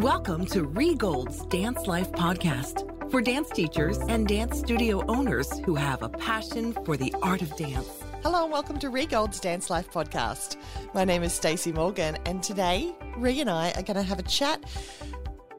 Welcome to Rhee Gold's Dance Life Podcast for dance teachers and dance studio owners who have a passion for the art of dance. Hello and welcome to Rhee Gold's Dance Life podcast. My name is Stacey Morgan and today Rhee and I are going to have a chat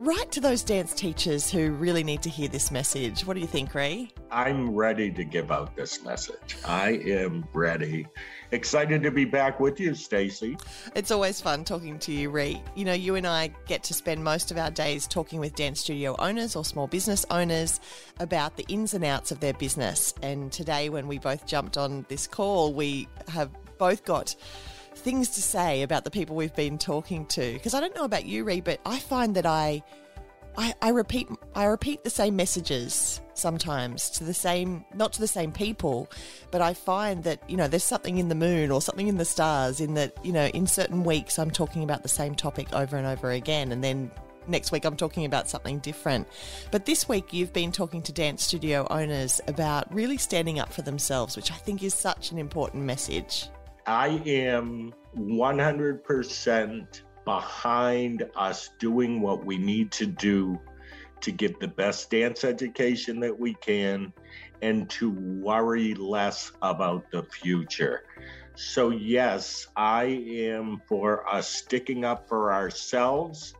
right to those dance teachers who really need to hear this message. What do you think, Rhee? I'm ready to give out this message. I am ready. Excited to be back with you, Stacey. It's always fun talking to you, Re. You know, you and I get to spend most of our days talking with dance studio owners or small business owners about the ins and outs of their business. And today, when we both jumped on this call, we have both got things to say about the people we've been talking to. Because I don't know about you, Rhee, but I find that I, I, I repeat, I repeat the same messages sometimes to the same, not to the same people, but I find that you know there's something in the moon or something in the stars. In that you know, in certain weeks I'm talking about the same topic over and over again, and then next week I'm talking about something different. But this week you've been talking to dance studio owners about really standing up for themselves, which I think is such an important message. I am 100% behind us doing what we need to do to get the best dance education that we can and to worry less about the future. So, yes, I am for us sticking up for ourselves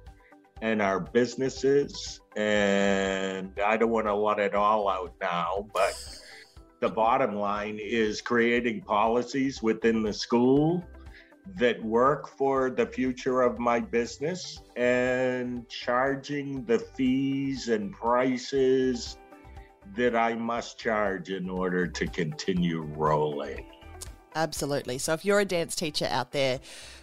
and our businesses. And I don't want to let it all out now, but the bottom line is creating policies within the school that work for the future of my business and charging the fees and prices that I must charge in order to continue rolling. Absolutely. So, if you're a dance teacher out there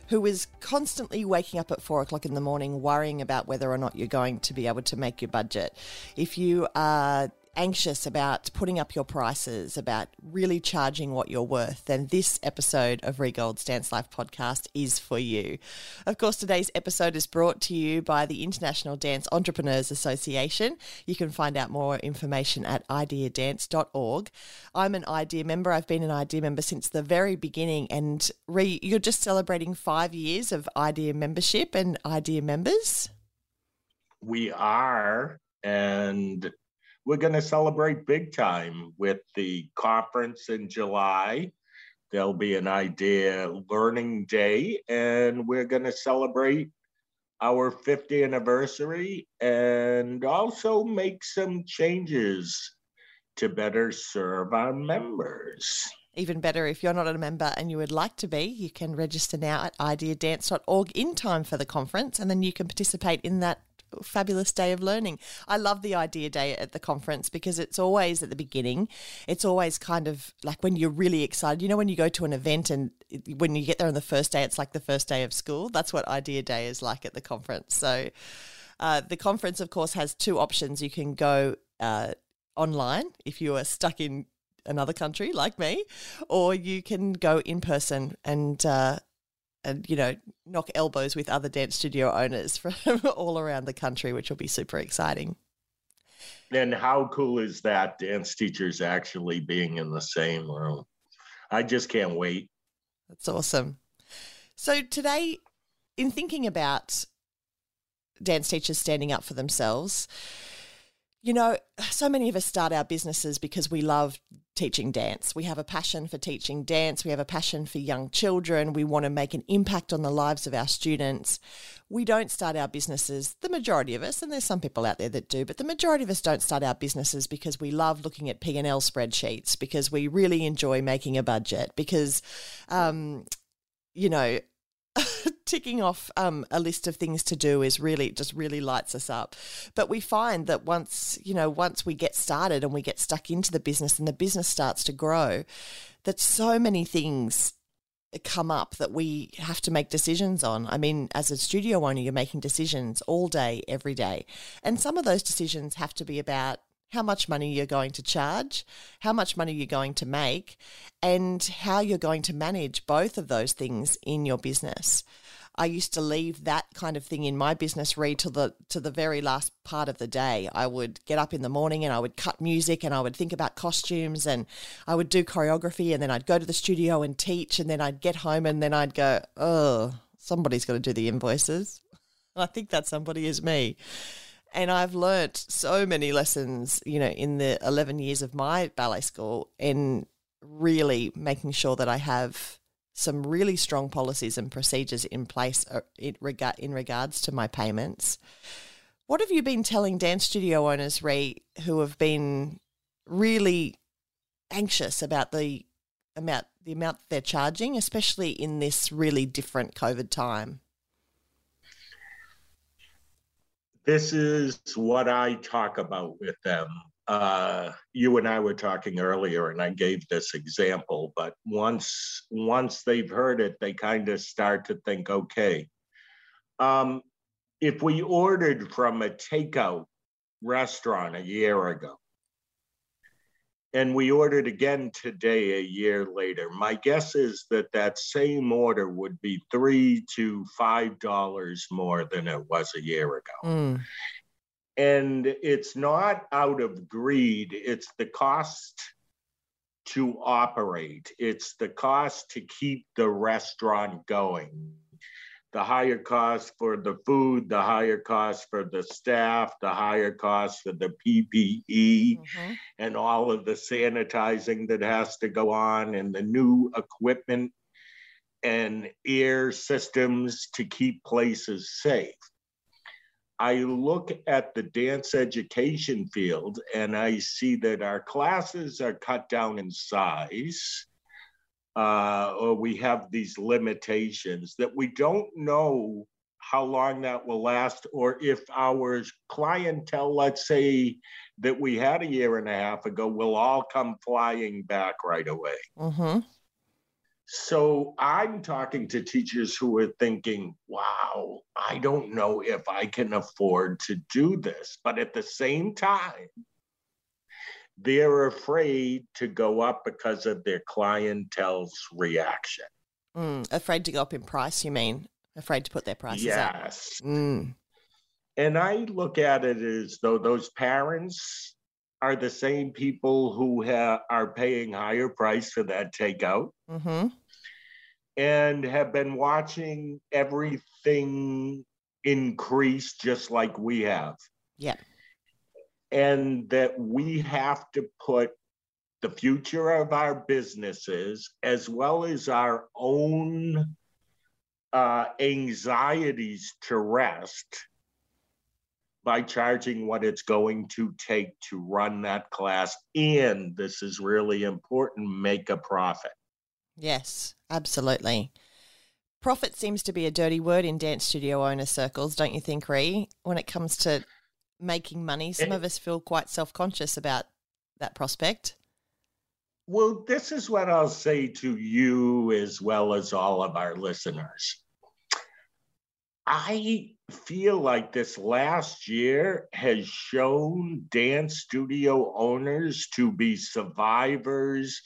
who is constantly waking up at four o'clock in the morning worrying about whether or not you're going to be able to make your budget, if you are anxious about putting up your prices, about really charging what you're worth, then this episode of Rhee Gold's Dance Life podcast is for you. Of course, today's episode is brought to you by the International Dance Entrepreneurs Association. You can find out more information at ideadance.org. I'm an IDEA member. I've been an IDEA member since the very beginning, and Rhee, you're just celebrating five years of IDEA membership and IDEA members. We are. And we're going to celebrate big time with the conference in July. There'll be an idea learning day, and we're going to celebrate our 50th anniversary and also make some changes to better serve our members. Even better, if you're not a member and you would like to be, you can register now at ideadance.org in time for the conference, and then you can participate in that fabulous day of learning. I love the idea day at the conference because it's always at the beginning. It's always kind of like when you're really excited. You know, when you go to an event and when you get there on the first day, it's like the first day of school. That's what idea day is like at the conference. So, uh, the conference, of course, has two options. You can go uh, online if you are stuck in another country like me, or you can go in person and uh, and you know knock elbows with other dance studio owners from all around the country, which will be super exciting. And how cool is that? Dance teachers actually being in the same room. I just can't wait. That's awesome. So today, in thinking about dance teachers standing up for themselves, you know, so many of us start our businesses because we love teaching dance. We have a passion for teaching dance. We have a passion for young children. We want to make an impact on the lives of our students. We don't start our businesses, the majority of us, and there's some people out there that do, but the majority of us don't start our businesses because we love looking at P&L spreadsheets, because we really enjoy making a budget, because, um, you know, ticking off um, a list of things to do is really just really lights us up. But we find that once you know once we get started and we get stuck into the business and the business starts to grow, that so many things come up that we have to make decisions on. I mean, as a studio owner, you're making decisions all day, every day. And some of those decisions have to be about how much money you're going to charge, how much money you're going to make, and how you're going to manage both of those things in your business. I used to leave that kind of thing in my business read to the to the very last part of the day. I would get up in the morning and I would cut music and I would think about costumes and I would do choreography and then I'd go to the studio and teach and then I'd get home and then I'd go, oh, somebody's got to do the invoices. I think that somebody is me. And I've learnt so many lessons, you know, in the 11 years of my ballet school in really making sure that I have some really strong policies and procedures in place uh, in, regard, in regards to my payments. What have you been telling dance studio owners, Rhee, who have been really anxious about the amount the amount they're charging, especially in this really different COVID time? This is what I talk about with them. Uh, you and I were talking earlier, and I gave this example. But once once they've heard it, they kind of start to think, okay, um, if we ordered from a takeout restaurant a year ago, and we ordered again today a year later. My guess is that that same order would be three to five dollars more than it was a year ago. Mm. and it's not out of greed. It's the cost to operate. It's the cost to keep the restaurant going the higher cost for the food, the higher cost for the staff, the higher cost for the PPE, mm-hmm. and all of the sanitizing that has to go on, and the new equipment and air systems to keep places safe. I look at the dance education field and I see that our classes are cut down in size uh, or we have these limitations that we don't know how long that will last, or if our clientele, let's say that we had a year and a half ago, will all come flying back right away. Mm-hmm. So I'm talking to teachers who are thinking, wow, I don't know if I can afford to do this. But at the same time, they're afraid to go up because of their clientele's reaction. Mm, afraid to go up in price, you mean? Afraid to put their prices yes. up? Yes. Mm. And I look at it as though those parents are the same people who ha- are paying higher price for that takeout mm-hmm. and have been watching everything increase just like we have. Yeah and that we have to put the future of our businesses as well as our own uh, anxieties to rest by charging what it's going to take to run that class. And this is really important make a profit. Yes absolutely. Profit seems to be a dirty word in dance studio owner circles don't you think Rhee when it comes to making money. Some eh, of us feel quite self conscious about that prospect. Well, this is what I'll say to you as well as all of our listeners. I feel like this last year has shown dance studio owners to be survivors,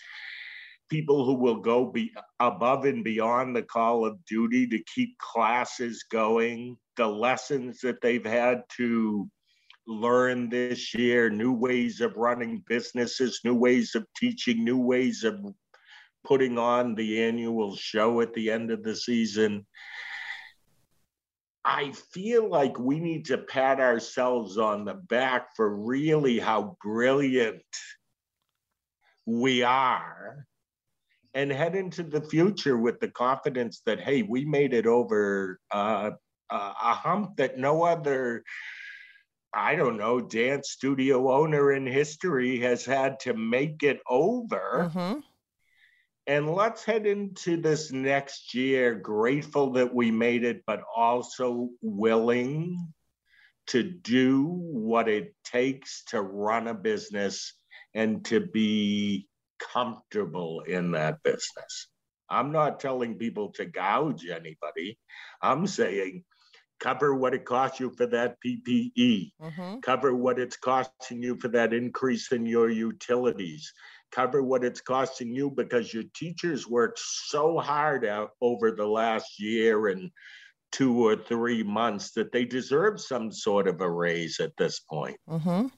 people who will go be above and beyond the call of duty to keep classes going, the lessons that they've had to learn this year new ways of running businesses, new ways of teaching, new ways of putting on the annual show at the end of the season. I feel like we need to pat ourselves on the back for really how brilliant we are and head into the future with the confidence that, hey, we made it over uh, uh, a hump that no other I don't know, dance studio owner in history has had to make it over. Mm-hmm. And let's head into this next year grateful that we made it, but also willing to do what it takes to run a business and to be comfortable in that business. I'm not telling people to gouge anybody. I'm saying cover what it costs you for that PPE, mm-hmm. cover what it's costing you for that increase in your utilities, cover what it's costing you because your teachers worked so hard out over the last year and two or three months that they deserve some sort of a raise at this point. Mm-hmm.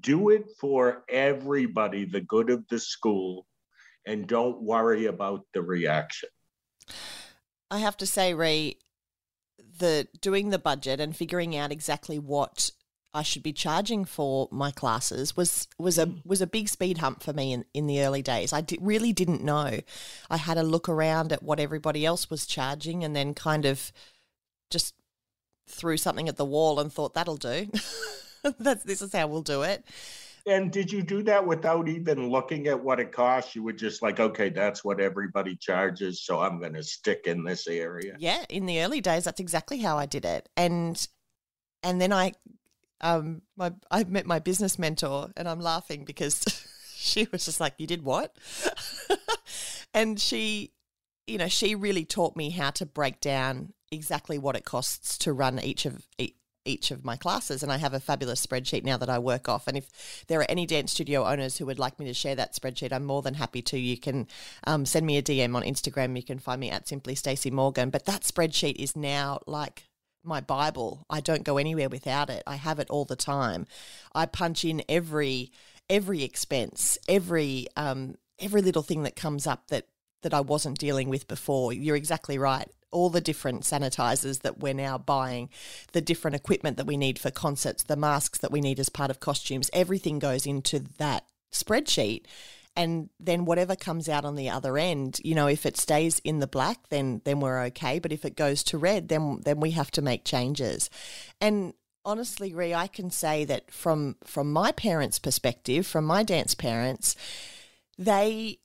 Do it for everybody, the good of the school, and don't worry about the reaction. I have to say, Rhee, the doing the budget and figuring out exactly what I should be charging for my classes was was a mm. was a big speed hump for me in, in the early days. I di- really didn't know. I had a look around at what everybody else was charging and then kind of just threw something at the wall and thought that'll do. That's this is how we'll do it. And did you do that without even looking at what it costs? You were just like, okay, that's what everybody charges, so I'm going to stick in this area. Yeah, in the early days, that's exactly how I did it, and and then I, um, my I met my business mentor, and I'm laughing because she was just like, "You did what?" and she, you know, she really taught me how to break down exactly what it costs to run each of each of my classes. And I have a fabulous spreadsheet now that I work off. And if there are any dance studio owners who would like me to share that spreadsheet, I'm more than happy to. You can um, send me a DM on Instagram. You can find me at Simply Stacey Morgan. But that spreadsheet is now like my Bible. I don't go anywhere without it. I have it all the time. I punch in every every expense, every um, every little thing that comes up that that I wasn't dealing with before. You're exactly right all the different sanitizers that we're now buying, the different equipment that we need for concerts, the masks that we need as part of costumes, everything goes into that spreadsheet. And then whatever comes out on the other end, you know, if it stays in the black, then then we're okay. But if it goes to red, then then we have to make changes. And honestly, Rhee, I can say that from from my parents' perspective, from my dance parents, they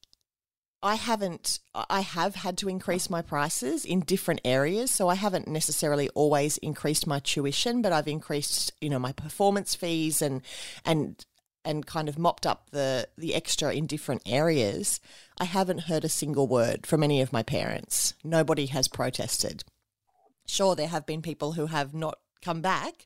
I haven't, I have had to increase my prices in different areas. So I haven't necessarily always increased my tuition, but I've increased, you know, my performance fees and, and, and kind of mopped up the, the extra in different areas. I haven't heard a single word from any of my parents. Nobody has protested. Sure, there have been people who have not come back,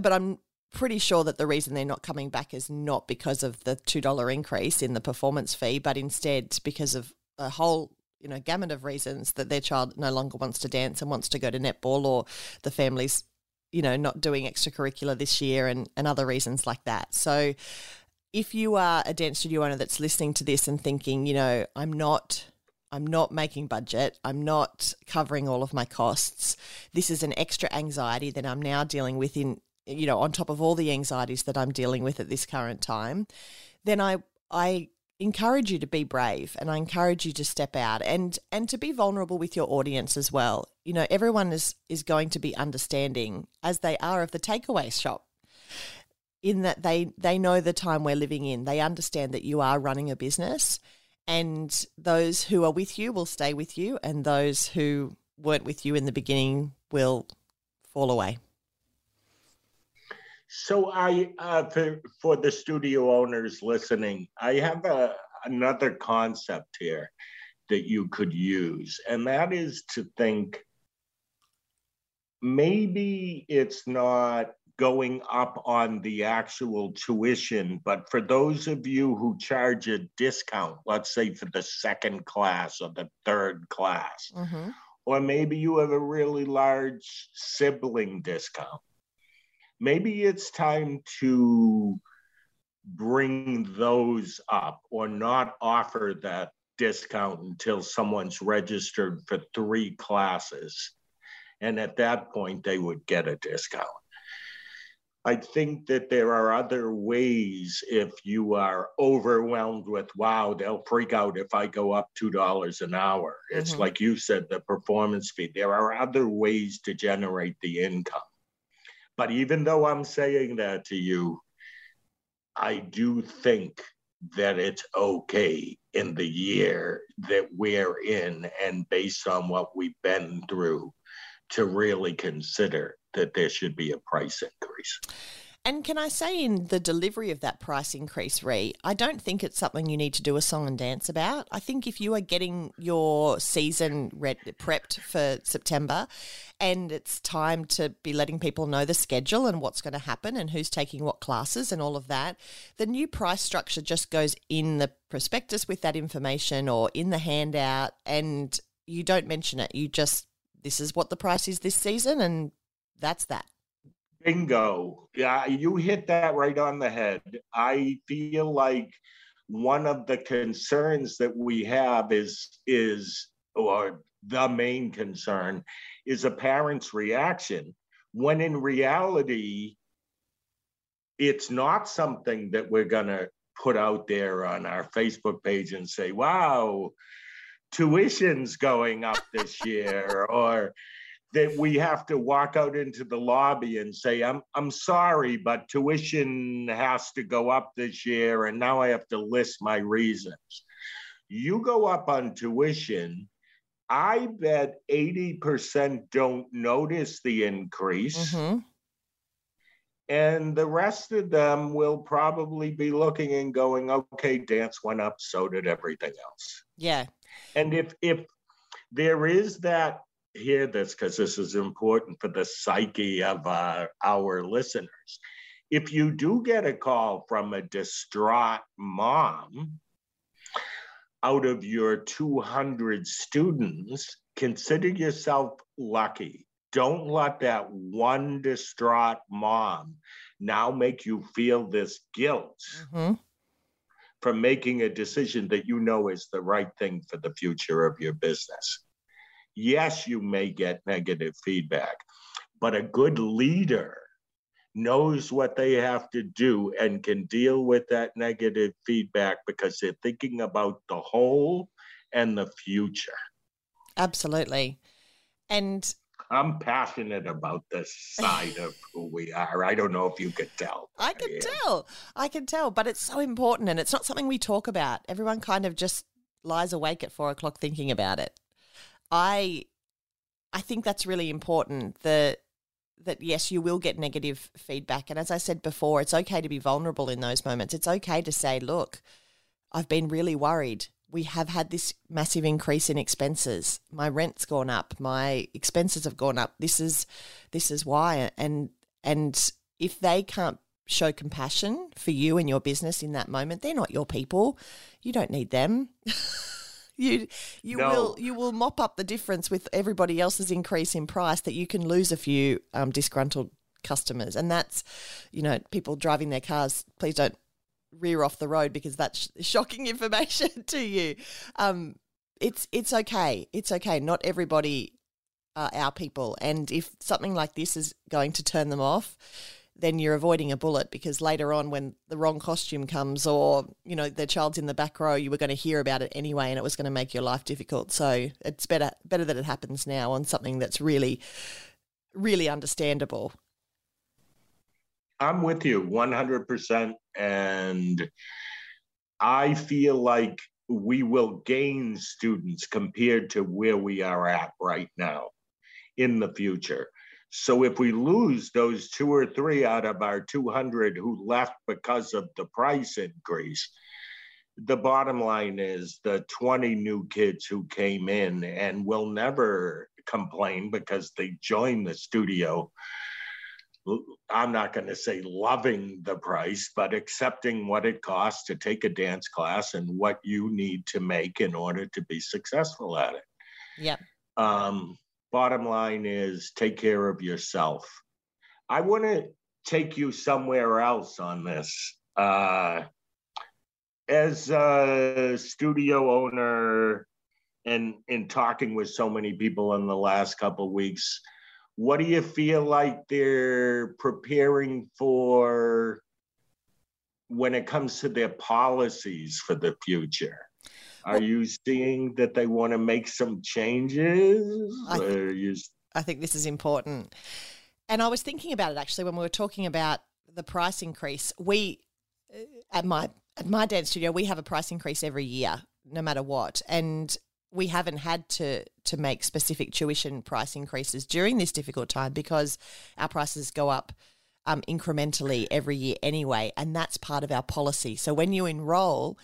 but I'm pretty sure that the reason they're not coming back is not because of the $2 increase in the performance fee, but instead because of a whole you know gamut of reasons that their child no longer wants to dance and wants to go to netball or the family's you know not doing extracurricular this year and, and other reasons like that so if you are a dance studio owner that's listening to this and thinking you know i'm not I'm not making budget. I'm not covering all of my costs. This is an extra anxiety that I'm now dealing with in you know, on top of all the anxieties that I'm dealing with at this current time, then I I encourage you to be brave and I encourage you to step out and and to be vulnerable with your audience as well. You know, everyone is is going to be understanding as they are of the takeaway shop in that they they know the time we're living in. They understand that you are running a business and those who are with you will stay with you and those who weren't with you in the beginning will fall away. So I, uh, for, for the studio owners listening, I have a, another concept here that you could use, and that is to think maybe it's not going up on the actual tuition, but for those of you who charge a discount, let's say for the second class or the third class, mm-hmm. or maybe you have a really large sibling discount maybe it's time to bring those up or not offer that discount until someone's registered for three classes. And at that point, they would get a discount. I think that there are other ways if you are overwhelmed with, wow, they'll freak out if I go up $2 an hour. Mm-hmm. It's like you said, the performance fee. There are other ways to generate the income. But even though I'm saying that to you, I do think that it's okay in the year that we're in and based on what we've been through to really consider that there should be a price increase. And can I say, in the delivery of that price increase, Rhee, I don't think it's something you need to do a song and dance about. I think if you are getting your season red, prepped for September and it's time to be letting people know the schedule and what's going to happen and who's taking what classes and all of that, the new price structure just goes in the prospectus with that information or in the handout and you don't mention it. You just, this is what the price is this season and that's that. Bingo. Yeah, you hit that right on the head. I feel like one of the concerns that we have is is or the main concern is a parent's reaction when in reality it's not something that we're going to put out there on our Facebook page and say, wow, tuition's going up this year, or that we have to walk out into the lobby and say, I'm, I'm sorry, but tuition has to go up this year, and now I have to list my reasons. You go up on tuition, I bet 80% don't notice the increase. Mm-hmm and the rest of them will probably be looking and going okay dance went up so did everything else yeah and if if there is that hear this because this is important for the psyche of uh, our listeners if you do get a call from a distraught mom out of your 200 students consider yourself lucky don't let that one distraught mom now make you feel this guilt mm-hmm. from making a decision that you know is the right thing for the future of your business. Yes, you may get negative feedback, but a good leader knows what they have to do and can deal with that negative feedback because they're thinking about the whole and the future. Absolutely. And I'm passionate about this side of who we are. I don't know if you could tell. I can yeah. tell. I can tell, but it's so important and it's not something we talk about. Everyone kind of just lies awake at four o'clock thinking about it. I I think that's really important. That that yes, you will get negative feedback. And as I said before, it's okay to be vulnerable in those moments. It's okay to say, look, I've been really worried we have had this massive increase in expenses. My rent's gone up. My expenses have gone up. This is this is why. And and if they can't show compassion for you and your business in that moment, they're not your people. You don't need them. you you no. will you will mop up the difference with everybody else's increase in price that you can lose a few um, disgruntled customers and that's you know people driving their cars please don't rear off the road because that's shocking information to you. Um, it's it's okay. It's okay. Not everybody are our people, and if something like this is going to turn them off, then you're avoiding a bullet because later on, when the wrong costume comes, or you know the child's in the back row, you were going to hear about it anyway, and it was going to make your life difficult. So it's better better that it happens now on something that's really really understandable I'm with you 100%. And I feel like we will gain students compared to where we are at right now in the future. So if we lose those two or three out of our 200 who left because of the price increase, the bottom line is the 20 new kids who came in and will never complain because they joined the studio I'm not going to say loving the price, but accepting what it costs to take a dance class and what you need to make in order to be successful at it. Yep. Um, bottom line is take care of yourself. I want to take you somewhere else on this. Uh, as a studio owner and in talking with so many people in the last couple weeks, what do you feel like they're preparing for when it comes to their policies for the future? Are you seeing that they want to make some changes? I, you... I think this is important. And I was thinking about it actually when we were talking about the price increase. We at my at my dance studio we have a price increase every year, no matter what. And we haven't had to to make specific tuition price increases during this difficult time because our prices go up um, incrementally every year anyway, and that's part of our policy. So when you enroll,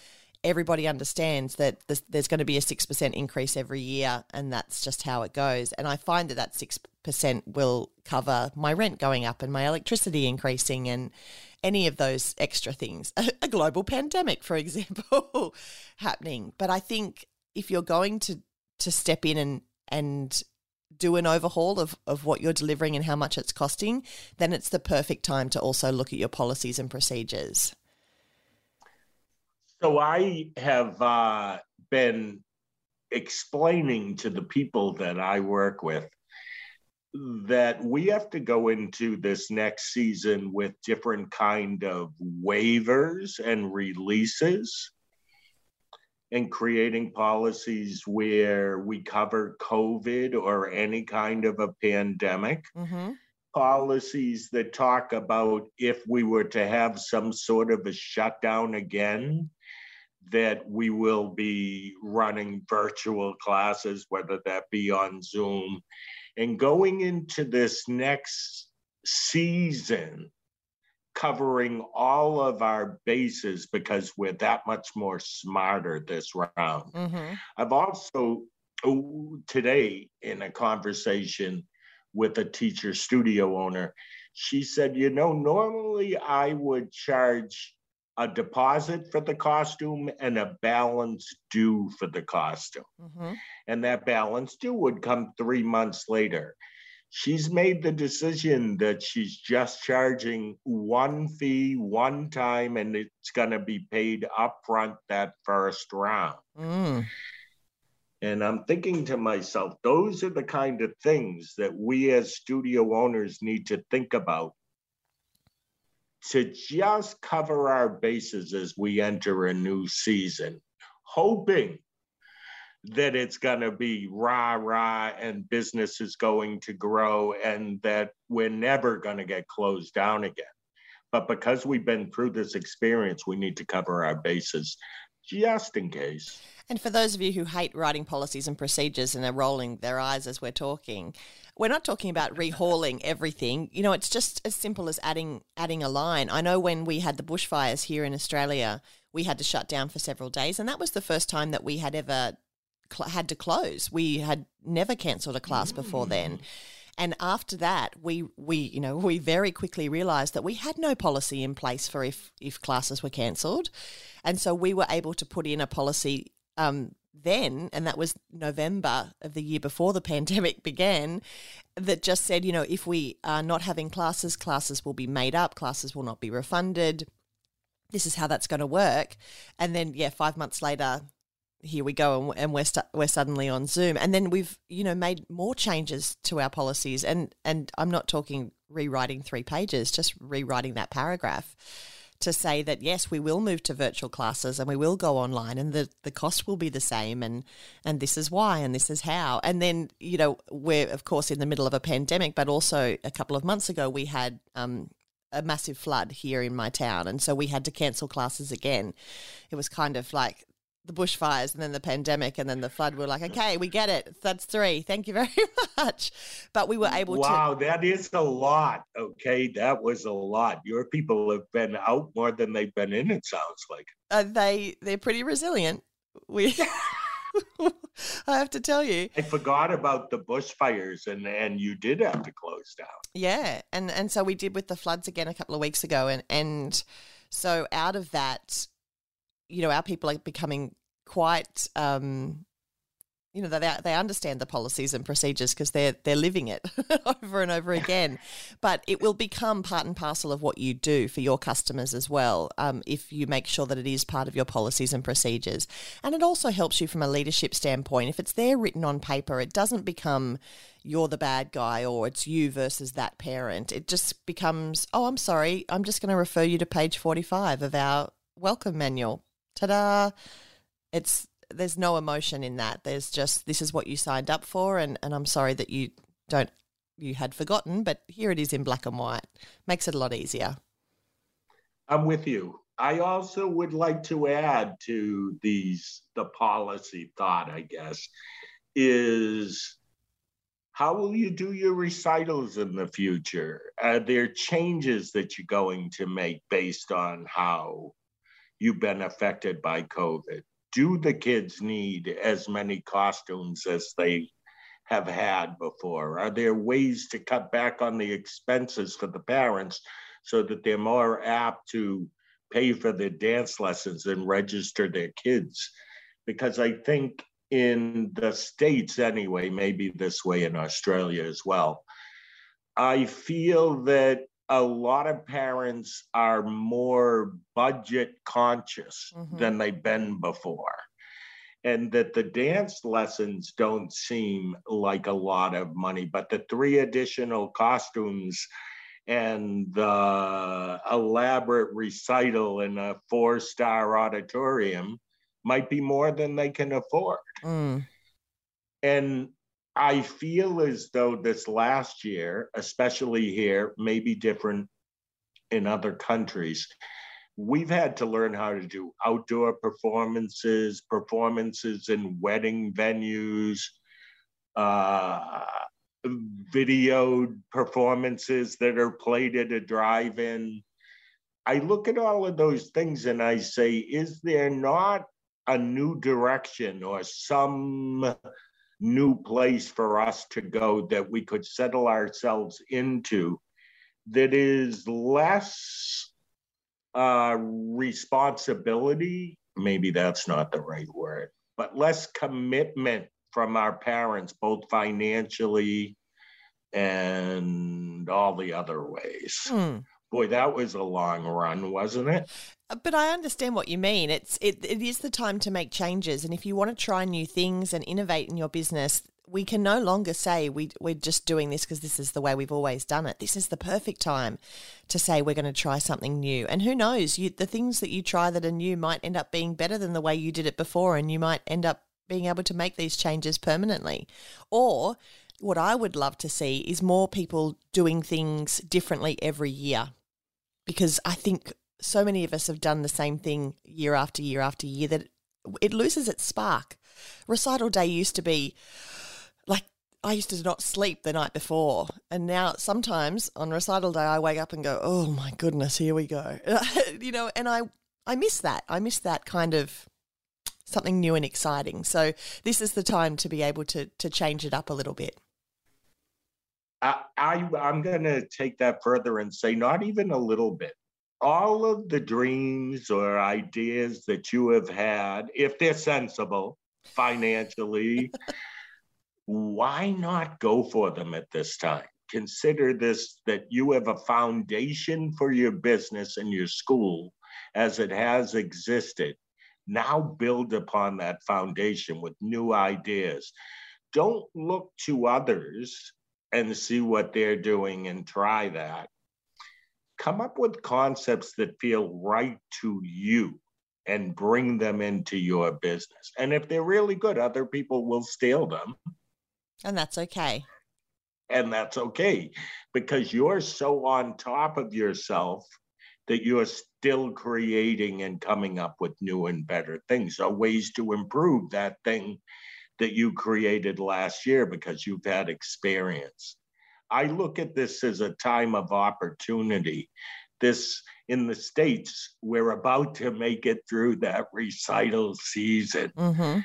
everybody understands that there's going to be a six percent increase every year, and that's just how it goes. And I find that that six percent will cover my rent going up and my electricity increasing and any of those extra things. A global pandemic, for example, happening. But I think if you're going to to step in and and do an overhaul of, of what you're delivering and how much it's costing, then it's the perfect time to also look at your policies and procedures. So I have uh, been explaining to the people that I work with that we have to go into this next season with different kind of waivers and releases and creating policies where we cover covid or any kind of a pandemic mm-hmm. policies that talk about if we were to have some sort of a shutdown again that we will be running virtual classes whether that be on zoom and going into this next season, covering all of our bases because we're that much more smarter this round. Mm-hmm. I've also today in a conversation with a teacher studio owner, she said, you know, normally I would charge a deposit for the costume and a balance due for the costume. Mm-hmm. And that balance due would come three months later. She's made the decision that she's just charging one fee one time and it's going to be paid upfront that first round. Mm. And I'm thinking to myself, those are the kind of things that we as studio owners need to think about to just cover our bases as we enter a new season, hoping that it's going to be rah rah and business is going to grow and that we're never going to get closed down again. But because we've been through this experience, we need to cover our bases just in case. And for those of you who hate writing policies and procedures and are rolling their eyes as we're talking, we're not talking about rehauling everything. You know, it's just as simple as adding adding a line. I know when we had the bushfires here in Australia, we had to shut down for several days, and that was the first time that we had ever cl- had to close. We had never cancelled a class before then. And after that, we we you know we very quickly realised that we had no policy in place for if if classes were cancelled, and so we were able to put in a policy um, then, and that was November of the year before the pandemic began, that just said, you know, if we are not having classes, classes will be made up, classes will not be refunded. This is how that's going to work. And then, yeah, five months later, here we go, and, we're we st- we're suddenly on Zoom. And then we've, you know, made more changes to our policies, and and I'm not talking rewriting three pages, just rewriting that paragraph to say that yes, we will move to virtual classes and we will go online and the, the cost will be the same and and this is why and this is how. And then, you know, we're of course in the middle of a pandemic, but also a couple of months ago we had um, a massive flood here in my town and so we had to cancel classes again. It was kind of like the bushfires and then the pandemic and then the flood. We're like, okay, we get it. That's three. Thank you very much. But we were able wow, to. Wow, that is a lot. Okay, that was a lot. Your people have been out more than they've been in. It sounds like. Uh, they they're pretty resilient. We. I have to tell you. I forgot about the bushfires and and you did have to close down. Yeah, and and so we did with the floods again a couple of weeks ago and and so out of that you know, our people are becoming quite, um, you know, they they understand the policies and procedures because they're they're living it over and over again. But it will become part and parcel of what you do for your customers as well, um, if you make sure that it is part of your policies and procedures. And it also helps you from a leadership standpoint. If it's there written on paper, it doesn't become you're the bad guy or it's you versus that parent. It just becomes, oh, I'm sorry, I'm just going to refer you to page 45 of our welcome manual ta-da. It's there's no emotion in that. There's just this is what you signed up for and and i'm sorry that you don't you had forgotten but here it is in black and white. Makes it a lot easier. I'm with you. I also would like to add to these the policy thought i guess is how will you do your recitals in the future? Are there changes that you're going to make based on how you've been affected by COVID? Do the kids need as many costumes as they have had before? Are there ways to cut back on the expenses for the parents so that they're more apt to pay for their dance lessons and register their kids? Because I think in the States, anyway, maybe this way in Australia as well, I feel that a lot of parents are more budget conscious mm-hmm. than they've been before. and that the dance lessons don't seem like a lot of money, but the three additional costumes and the elaborate recital in a four star auditorium might be more than they can afford. Mm. And I feel as though this last year, especially here, may be different in other countries. We've had to learn how to do outdoor performances, performances in wedding venues, uh, video performances that are played at a drive in. I look at all of those things and I say, is there not a new direction or some new place for us to go that we could settle ourselves into that is less uh, responsibility? Maybe that's not the right word, but less commitment from our parents, both financially and all the other ways. Hmm. Boy, that was a long run, wasn't it? Uh, But I understand what you mean. It's it, it is the time to make changes, and if you want to try new things and innovate in your business, we can no longer say we we're just doing this because this is the way we've always done it. This is the perfect time to say we're going to try something new. And who knows, you the things that you try that are new might end up being better than the way you did it before, and you might end up being able to make these changes permanently. Or what I would love to see is more people doing things differently every year because I think so many of us have done the same thing year after year after year that it loses its spark. Recital day used to be like I used to not sleep the night before, and now sometimes on recital day I wake up and go, "Oh my goodness, here we go," you know, and I I miss that. I miss that kind of something new and exciting. So this is the time to be able to to change it up a little bit. I, I I'm gonna take that further and say not even a little bit. All of the dreams or ideas that you have had, if they're sensible financially, why not go for them at this time? Consider this that you have a foundation for your business and your school as it has existed. Now build upon that foundation with new ideas. Don't look to others and see what they're doing and try that. Come up with concepts that feel right to you and bring them into your business. And if they're really good, other people will steal them. And that's okay. And that's okay because you're so on top of yourself that you're still creating and coming up with new and better things or ways to improve that thing that you created last year because you've had experience. I look at this as a time of opportunity. This in the States, we're about to make it through that recital season. Mm-hmm.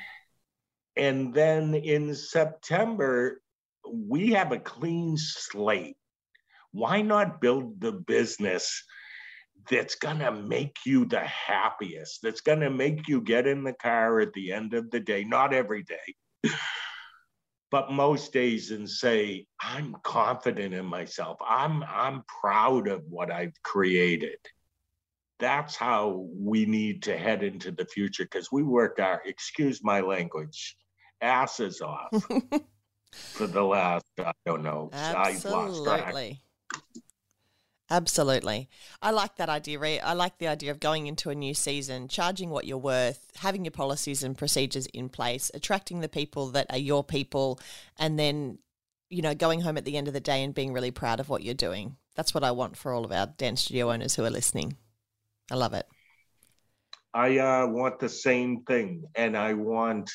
And then in September, we have a clean slate. Why not build the business that's going to make you the happiest, that's going to make you get in the car at the end of the day, not every day, but most days and say, I'm confident in myself. I'm, I'm proud of what I've created. That's how we need to head into the future because we work our, excuse my language, asses off for the last, I don't know, I've lost track. Absolutely. Absolutely. I like that idea. I like the idea of going into a new season, charging what you're worth, having your policies and procedures in place, attracting the people that are your people, and then, you know, going home at the end of the day and being really proud of what you're doing. That's what I want for all of our dance studio owners who are listening. I love it. I uh, want the same thing, and I want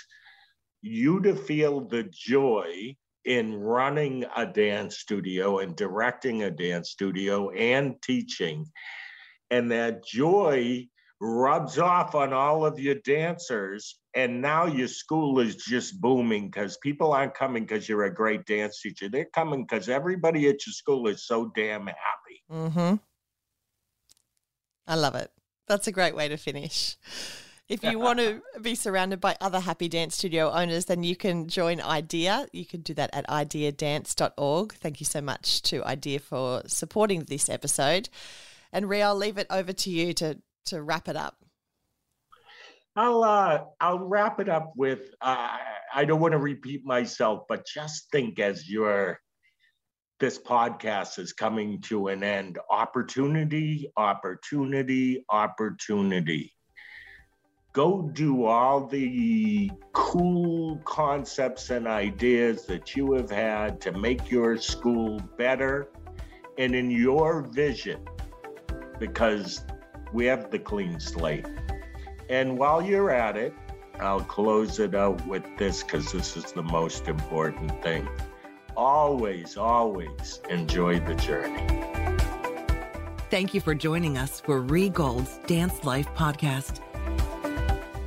you to feel the joy in running a dance studio and directing a dance studio and teaching. And that joy rubs off on all of your dancers. And now your school is just booming because people aren't coming because you're a great dance teacher. They're coming because everybody at your school is so damn happy. Mm-hmm. I love it. That's a great way to finish. If you want to be surrounded by other happy dance studio owners, then you can join IDEA. You can do that at ideadance.org. Thank you so much to IDEA for supporting this episode. And Rhee, I'll leave it over to you to, to wrap it up. I'll uh, I'll wrap it up with uh, I don't want to repeat myself, but just think as your this podcast is coming to an end. Opportunity, opportunity, opportunity. Go do all the cool concepts and ideas that you have had to make your school better and in your vision, because we have the clean slate. And while you're at it, I'll close it out with this because this is the most important thing. Always, always enjoy the journey. Thank you for joining us for Rhee Gold's Dance Life podcast.